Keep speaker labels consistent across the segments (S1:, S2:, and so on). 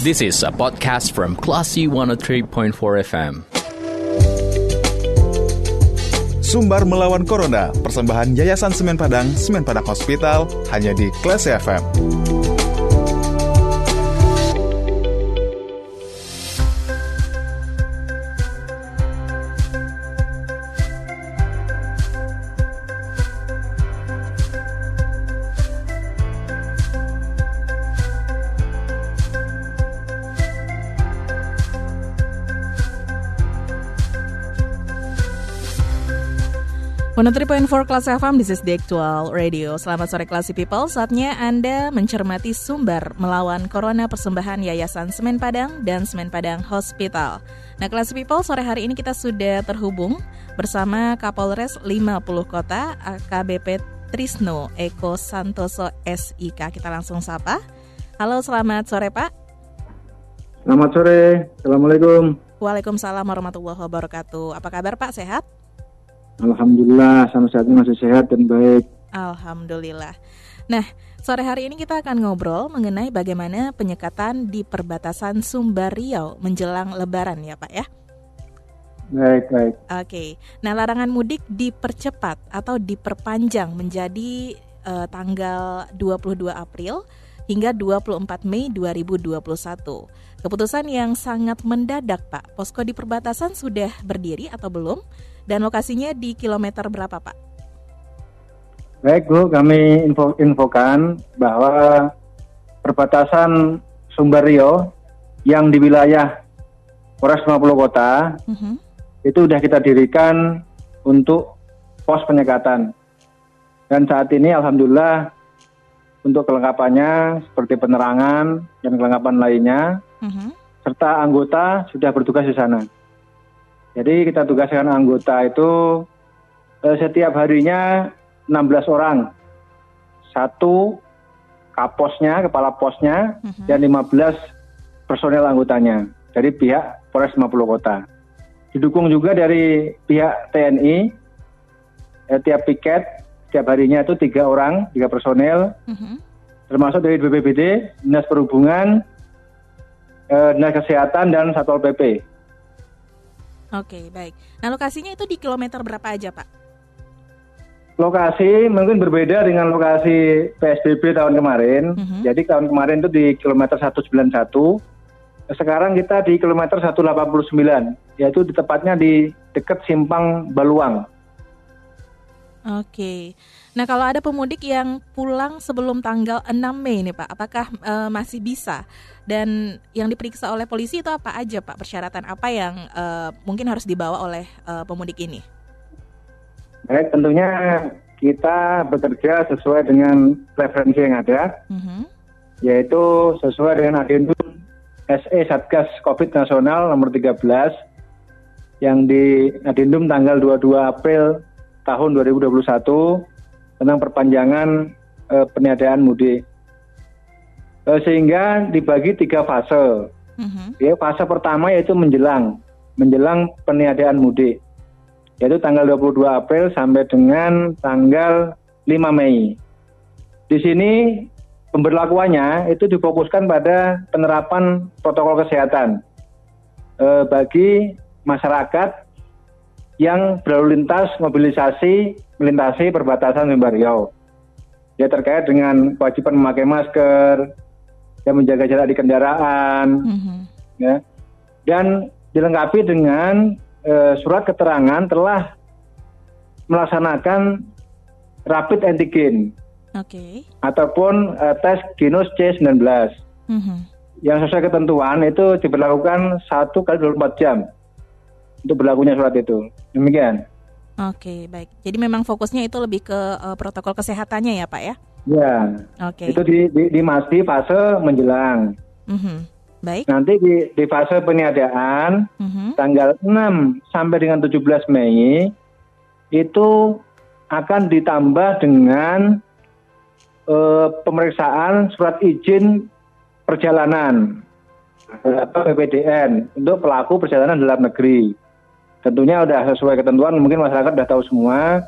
S1: This is a podcast from Classy 103.4 FM.
S2: Sumbar melawan Corona, persembahan Yayasan Semen Padang, Semen Padang Hospital, hanya di Classy FM.
S3: For Kelas FM, this is the actual radio. Selamat sore Classy People, saatnya Anda mencermati sumber melawan Corona persembahan Yayasan Semen Padang dan Semen Padang Hospital. Nah Classy People, sore hari ini kita sudah terhubung bersama Kapolres 50 Kota, AKBP Trisno Eko Santoso SIK. Kita langsung sapa. Halo, selamat sore Pak.
S4: Selamat sore, Assalamualaikum.
S3: Waalaikumsalam warahmatullahi wabarakatuh. Apa kabar Pak, sehat?
S4: Alhamdulillah sampai saat ini masih sehat dan baik.
S3: Alhamdulillah. Nah, sore hari ini kita akan ngobrol mengenai bagaimana penyekatan di perbatasan Sumbar Riau menjelang Lebaran ya Pak ya.
S4: Baik, baik.
S3: Oke. Nah, larangan mudik dipercepat atau diperpanjang menjadi uh, tanggal 22 April hingga 24 Mei 2021. Keputusan yang sangat mendadak, Pak. Posko di perbatasan sudah berdiri atau belum? Dan lokasinya di kilometer berapa, Pak?
S4: Baik, Bu. Kami info infokan bahwa perbatasan Sumber Rio yang di wilayah Polres 50 Kota uh mhm. -huh. itu sudah kita dirikan untuk pos penyekatan. Dan saat ini Alhamdulillah untuk kelengkapannya seperti penerangan dan kelengkapan lainnya, uh -huh. serta anggota sudah bertugas di sana. Jadi kita tugaskan anggota itu eh, setiap harinya 16 orang. Satu kaposnya, kepala posnya, uh-huh. dan 15 personel anggotanya dari pihak Polres 50 Kota. Didukung juga dari pihak TNI, eh, tiap piket, setiap harinya itu tiga orang, tiga personel, uh-huh. termasuk dari BPBD, Dinas Perhubungan, eh, Dinas Kesehatan, dan Satpol PP.
S3: Oke, baik. Nah, lokasinya itu di kilometer berapa aja, Pak?
S4: Lokasi mungkin berbeda dengan lokasi PSBB tahun kemarin. Mhm. -huh. Jadi tahun kemarin itu di kilometer 191. Sekarang kita di kilometer 189, yaitu di tepatnya di dekat Simpang Baluang.
S3: Oke. Nah, kalau ada pemudik yang pulang sebelum tanggal 6 Mei nih, Pak, apakah e, masih bisa? Dan yang diperiksa oleh polisi itu apa aja, Pak? Persyaratan apa yang e, mungkin harus dibawa oleh e, pemudik ini?
S4: Baik, tentunya kita bekerja sesuai dengan referensi yang ada, mm-hmm. -huh. yaitu sesuai dengan adendum SE Satgas COVID Nasional nomor 13 yang di adendum tanggal 22 April tahun 2021 tentang perpanjangan uh, peniadaan mudik. Uh, sehingga dibagi tiga fase. Uh-huh. Ya, fase pertama yaitu menjelang, menjelang peniadaan mudik. Yaitu tanggal 22 April sampai dengan tanggal 5 Mei. Di sini pemberlakuannya itu difokuskan pada penerapan protokol kesehatan uh, bagi masyarakat yang berlalu lintas mobilisasi melintasi perbatasan Sumbar Riau. Ya terkait dengan kewajiban memakai masker, dan menjaga jarak di kendaraan, mm-hmm. ya, dan dilengkapi dengan e, surat keterangan telah melaksanakan rapid antigen, okay. ataupun e, tes genus C19. Mm-hmm. Yang sesuai ketentuan itu diberlakukan satu kali 24 jam untuk berlakunya surat itu. Demikian.
S3: Oke, baik. Jadi memang fokusnya itu lebih ke uh, protokol kesehatannya ya, Pak ya?
S4: Ya. Oke. Itu di di, di masih fase menjelang. Mm-hmm.
S3: Baik.
S4: Nanti di, di fase peniadaan mm-hmm. tanggal 6 sampai dengan 17 Mei itu akan ditambah dengan uh, pemeriksaan surat izin perjalanan atau PPDN untuk pelaku perjalanan dalam negeri tentunya sudah sesuai ketentuan mungkin masyarakat sudah tahu semua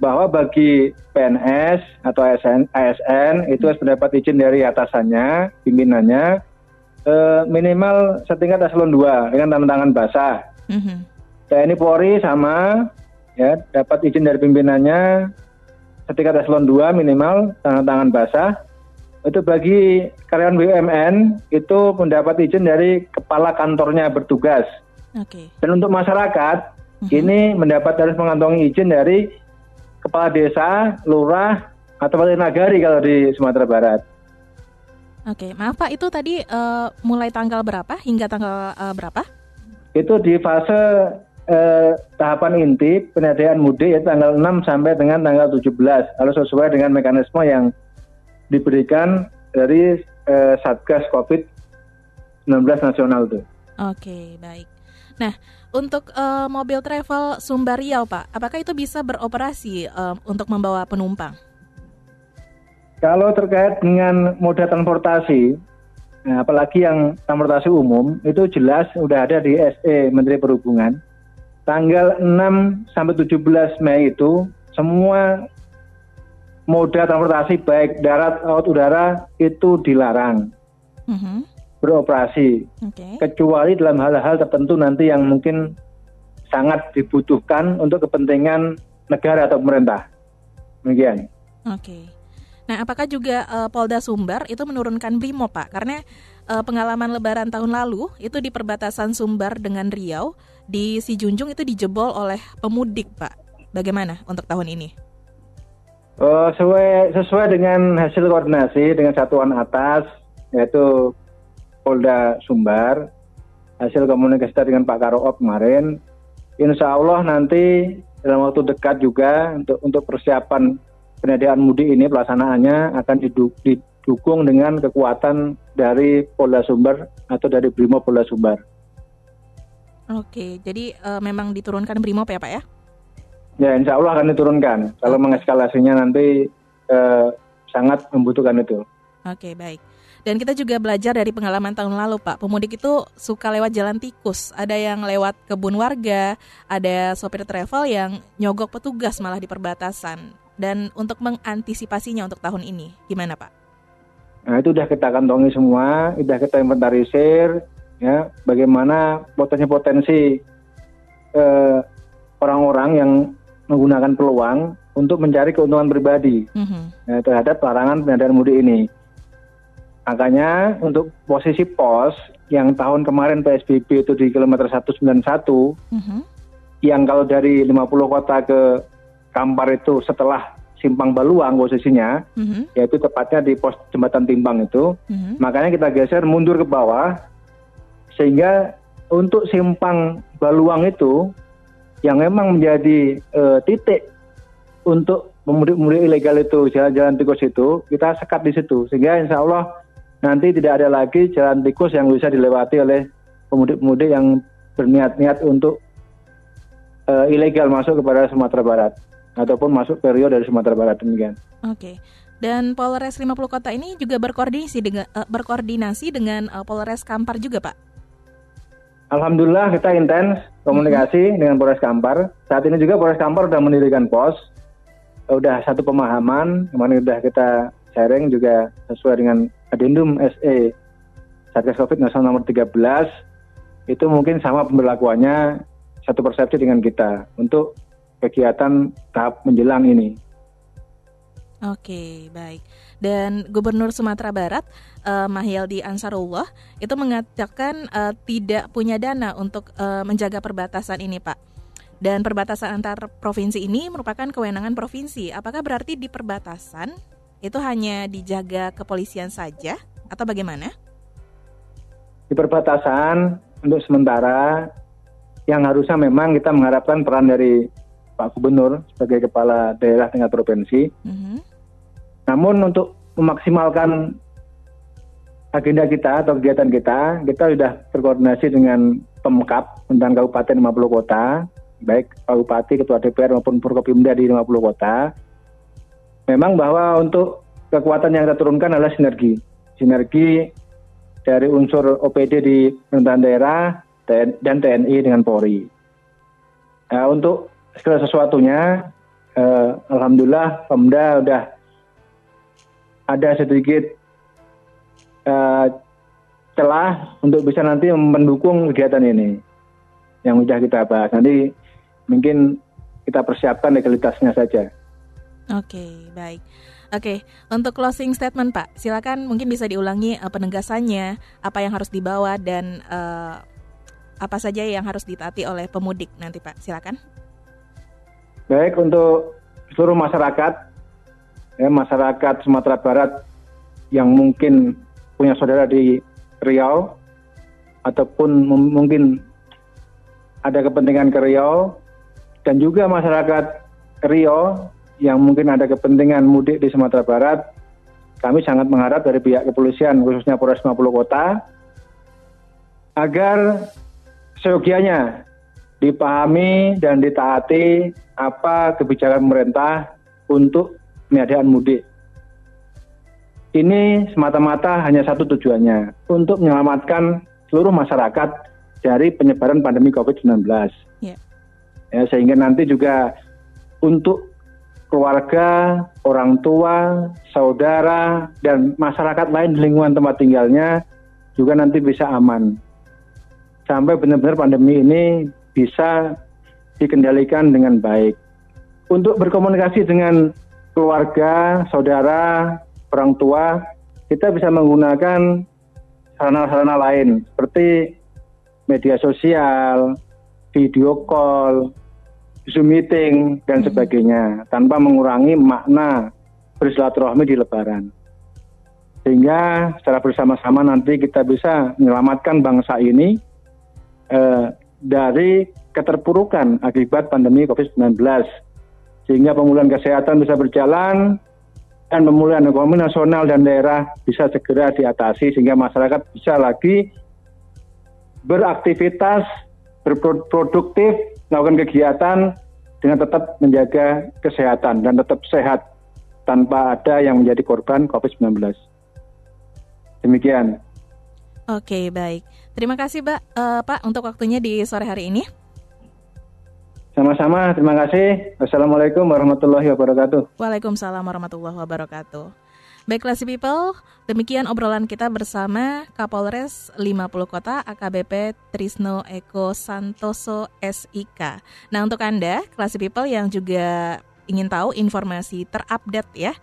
S4: bahwa bagi PNS atau ASN, ASN itu harus mendapat izin dari atasannya, pimpinannya, uh, minimal setingkat eselon 2 dengan tanda tangan basah. Mm-hmm. TNI Polri sama ya dapat izin dari pimpinannya setingkat eselon 2 minimal tanda tangan basah. Itu bagi karyawan BUMN itu mendapat izin dari kepala kantornya bertugas. Okay. Dan untuk masyarakat mm-hmm. ini mendapat harus mengantongi izin dari kepala desa, lurah, atau nagari kalau di Sumatera Barat.
S3: Oke, maaf Pak, itu tadi uh, mulai tanggal berapa hingga tanggal uh, berapa?
S4: Itu di fase uh, tahapan inti penyediaan mudik ya tanggal 6 sampai dengan tanggal 17. Lalu sesuai dengan mekanisme yang diberikan dari uh, Satgas COVID-19 nasional itu.
S3: Oke, baik. Nah, untuk uh, mobil travel Sumbar Riau, Pak, apakah itu bisa beroperasi uh, untuk membawa penumpang?
S4: Kalau terkait dengan moda transportasi, nah, apalagi yang transportasi umum, itu jelas sudah ada di SE Menteri Perhubungan. Tanggal 6 sampai 17 Mei itu semua moda transportasi baik darat, laut, udara itu dilarang uh-huh. Beroperasi, okay. kecuali dalam hal-hal tertentu nanti yang mungkin sangat dibutuhkan untuk kepentingan negara atau pemerintah. Demikian.
S3: Oke. Okay. Nah, apakah juga uh, Polda Sumbar itu menurunkan Brimo, Pak? Karena uh, pengalaman Lebaran tahun lalu itu di perbatasan Sumbar dengan Riau di Sijunjung itu dijebol oleh pemudik, Pak. Bagaimana untuk tahun ini?
S4: Uh, sesuai sesuai dengan hasil koordinasi dengan satuan atas yaitu Polda Sumbar hasil komunikasi dengan Pak Karoop kemarin Insya Allah nanti dalam waktu dekat juga untuk untuk persiapan penyediaan mudik ini pelaksanaannya akan didukung dengan kekuatan dari Polda Sumber atau dari Brimo Polda Sumber.
S3: Oke, jadi uh, memang diturunkan Brimo ya Pak ya?
S4: Ya, insya Allah akan diturunkan. Kalau mengeskalasinya nanti uh, sangat membutuhkan itu.
S3: Oke, baik. Dan kita juga belajar dari pengalaman tahun lalu, Pak. Pemudik itu suka lewat jalan tikus. Ada yang lewat kebun warga, ada sopir travel yang nyogok petugas malah di perbatasan dan untuk mengantisipasinya untuk tahun ini gimana Pak?
S4: Nah itu sudah kita kantongi semua, sudah kita inventarisir, ya bagaimana potensi-potensi eh, orang-orang yang menggunakan peluang untuk mencari keuntungan pribadi mm-hmm. ya, terhadap larangan penyadaran mudik ini. Makanya untuk posisi pos yang tahun kemarin PSBB itu di kilometer 191, mm-hmm. yang kalau dari 50 kota ke Kampar itu setelah Simpang Baluang posisinya, mm-hmm. yaitu tepatnya di pos jembatan Timbang itu. Mm-hmm. Makanya kita geser mundur ke bawah, sehingga untuk Simpang Baluang itu yang memang menjadi uh, titik untuk pemudik-pemudik ilegal itu jalan-jalan tikus itu kita sekat di situ sehingga insya Allah nanti tidak ada lagi jalan tikus yang bisa dilewati oleh pemudik-pemudik yang berniat-niat untuk uh, ilegal masuk kepada Sumatera Barat ataupun masuk ke Rio dari Sumatera Barat demikian.
S3: Oke. Okay. Dan Polres 50 Kota ini juga berkoordinasi dengan uh, berkoordinasi dengan uh, Polres Kampar juga, Pak.
S4: Alhamdulillah kita intens komunikasi hmm. dengan Polres Kampar. Saat ini juga Polres Kampar sudah mendirikan pos. Sudah satu pemahaman, kemarin sudah kita sharing juga sesuai dengan adendum SE Satgas Covid Nasional nomor 13 itu mungkin sama pemberlakuannya satu persepsi dengan kita untuk kegiatan tahap menjelang ini.
S3: Oke, baik. Dan Gubernur Sumatera Barat, uh, Mahyaldi Ansarullah, itu mengatakan uh, tidak punya dana untuk uh, menjaga perbatasan ini, Pak. Dan perbatasan antar provinsi ini merupakan kewenangan provinsi. Apakah berarti di perbatasan itu hanya dijaga kepolisian saja atau bagaimana?
S4: Di perbatasan untuk sementara yang harusnya memang kita mengharapkan peran dari Pak Gubernur sebagai kepala daerah tingkat provinsi. Mm-hmm. Namun untuk memaksimalkan agenda kita atau kegiatan kita, kita sudah berkoordinasi dengan Pemkap tentang Kabupaten 50 kota, baik Pak Bupati, Ketua DPR maupun Forkopimda di 50 kota. Memang bahwa untuk kekuatan yang kita turunkan adalah sinergi. Sinergi dari unsur OPD di pemerintahan daerah dan TNI dengan Polri. Nah, untuk segala sesuatunya uh, alhamdulillah Pemda udah ada sedikit uh, celah untuk bisa nanti mendukung kegiatan ini yang sudah kita bahas. Nanti mungkin kita persiapkan legalitasnya saja.
S3: Oke, baik. Oke, untuk closing statement Pak, silakan mungkin bisa diulangi uh, penegasannya, apa yang harus dibawa dan uh, apa saja yang harus ditaati oleh pemudik nanti Pak, silakan.
S4: Baik, untuk seluruh masyarakat, ya, masyarakat Sumatera Barat yang mungkin punya saudara di Riau ataupun mungkin ada kepentingan ke Riau dan juga masyarakat Riau yang mungkin ada kepentingan mudik di Sumatera Barat, kami sangat mengharap dari pihak kepolisian khususnya Polres 50 Kota agar seyogianya dipahami dan ditaati apa kebijakan pemerintah untuk peniadaan mudik. Ini semata-mata hanya satu tujuannya, untuk menyelamatkan seluruh masyarakat dari penyebaran pandemi COVID-19. Yeah. Ya, sehingga nanti juga untuk keluarga, orang tua, saudara, dan masyarakat lain di lingkungan tempat tinggalnya juga nanti bisa aman. Sampai benar-benar pandemi ini bisa dikendalikan dengan baik. Untuk berkomunikasi dengan keluarga, saudara, orang tua, kita bisa menggunakan sarana-sarana lain seperti media sosial, video call, Zoom meeting dan hmm. sebagainya tanpa mengurangi makna bersilaturahmi di lebaran. Sehingga secara bersama-sama nanti kita bisa menyelamatkan bangsa ini eh, dari keterpurukan akibat pandemi COVID-19. Sehingga pemulihan kesehatan bisa berjalan, dan pemulihan ekonomi nasional dan daerah bisa segera diatasi sehingga masyarakat bisa lagi beraktivitas, berproduktif, melakukan kegiatan dengan tetap menjaga kesehatan dan tetap sehat tanpa ada yang menjadi korban COVID-19. Demikian.
S3: Oke, baik. Terima kasih, Pak, uh, Pak, untuk waktunya di sore hari ini.
S4: Sama-sama, terima kasih. Wassalamualaikum warahmatullahi wabarakatuh.
S3: Waalaikumsalam warahmatullahi wabarakatuh. Baiklah si people, demikian obrolan kita bersama Kapolres 50 Kota AKBP Trisno Eko Santoso SIK. Nah untuk Anda, klasi people yang juga ingin tahu informasi terupdate ya,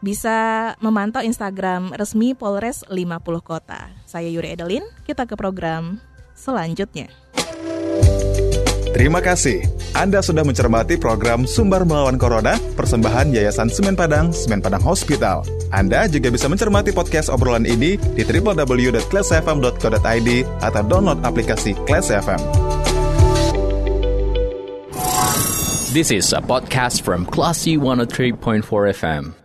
S3: bisa memantau Instagram resmi Polres 50 Kota. Saya Yuri Edelin, kita ke program selanjutnya.
S2: Terima kasih. Anda sudah mencermati program Sumber Melawan Corona, persembahan Yayasan Semen Padang, Semen Padang Hospital. Anda juga bisa mencermati podcast obrolan ini di www.classfm.co.id atau download aplikasi Class FM.
S1: This is a podcast from Classy 103.4 FM.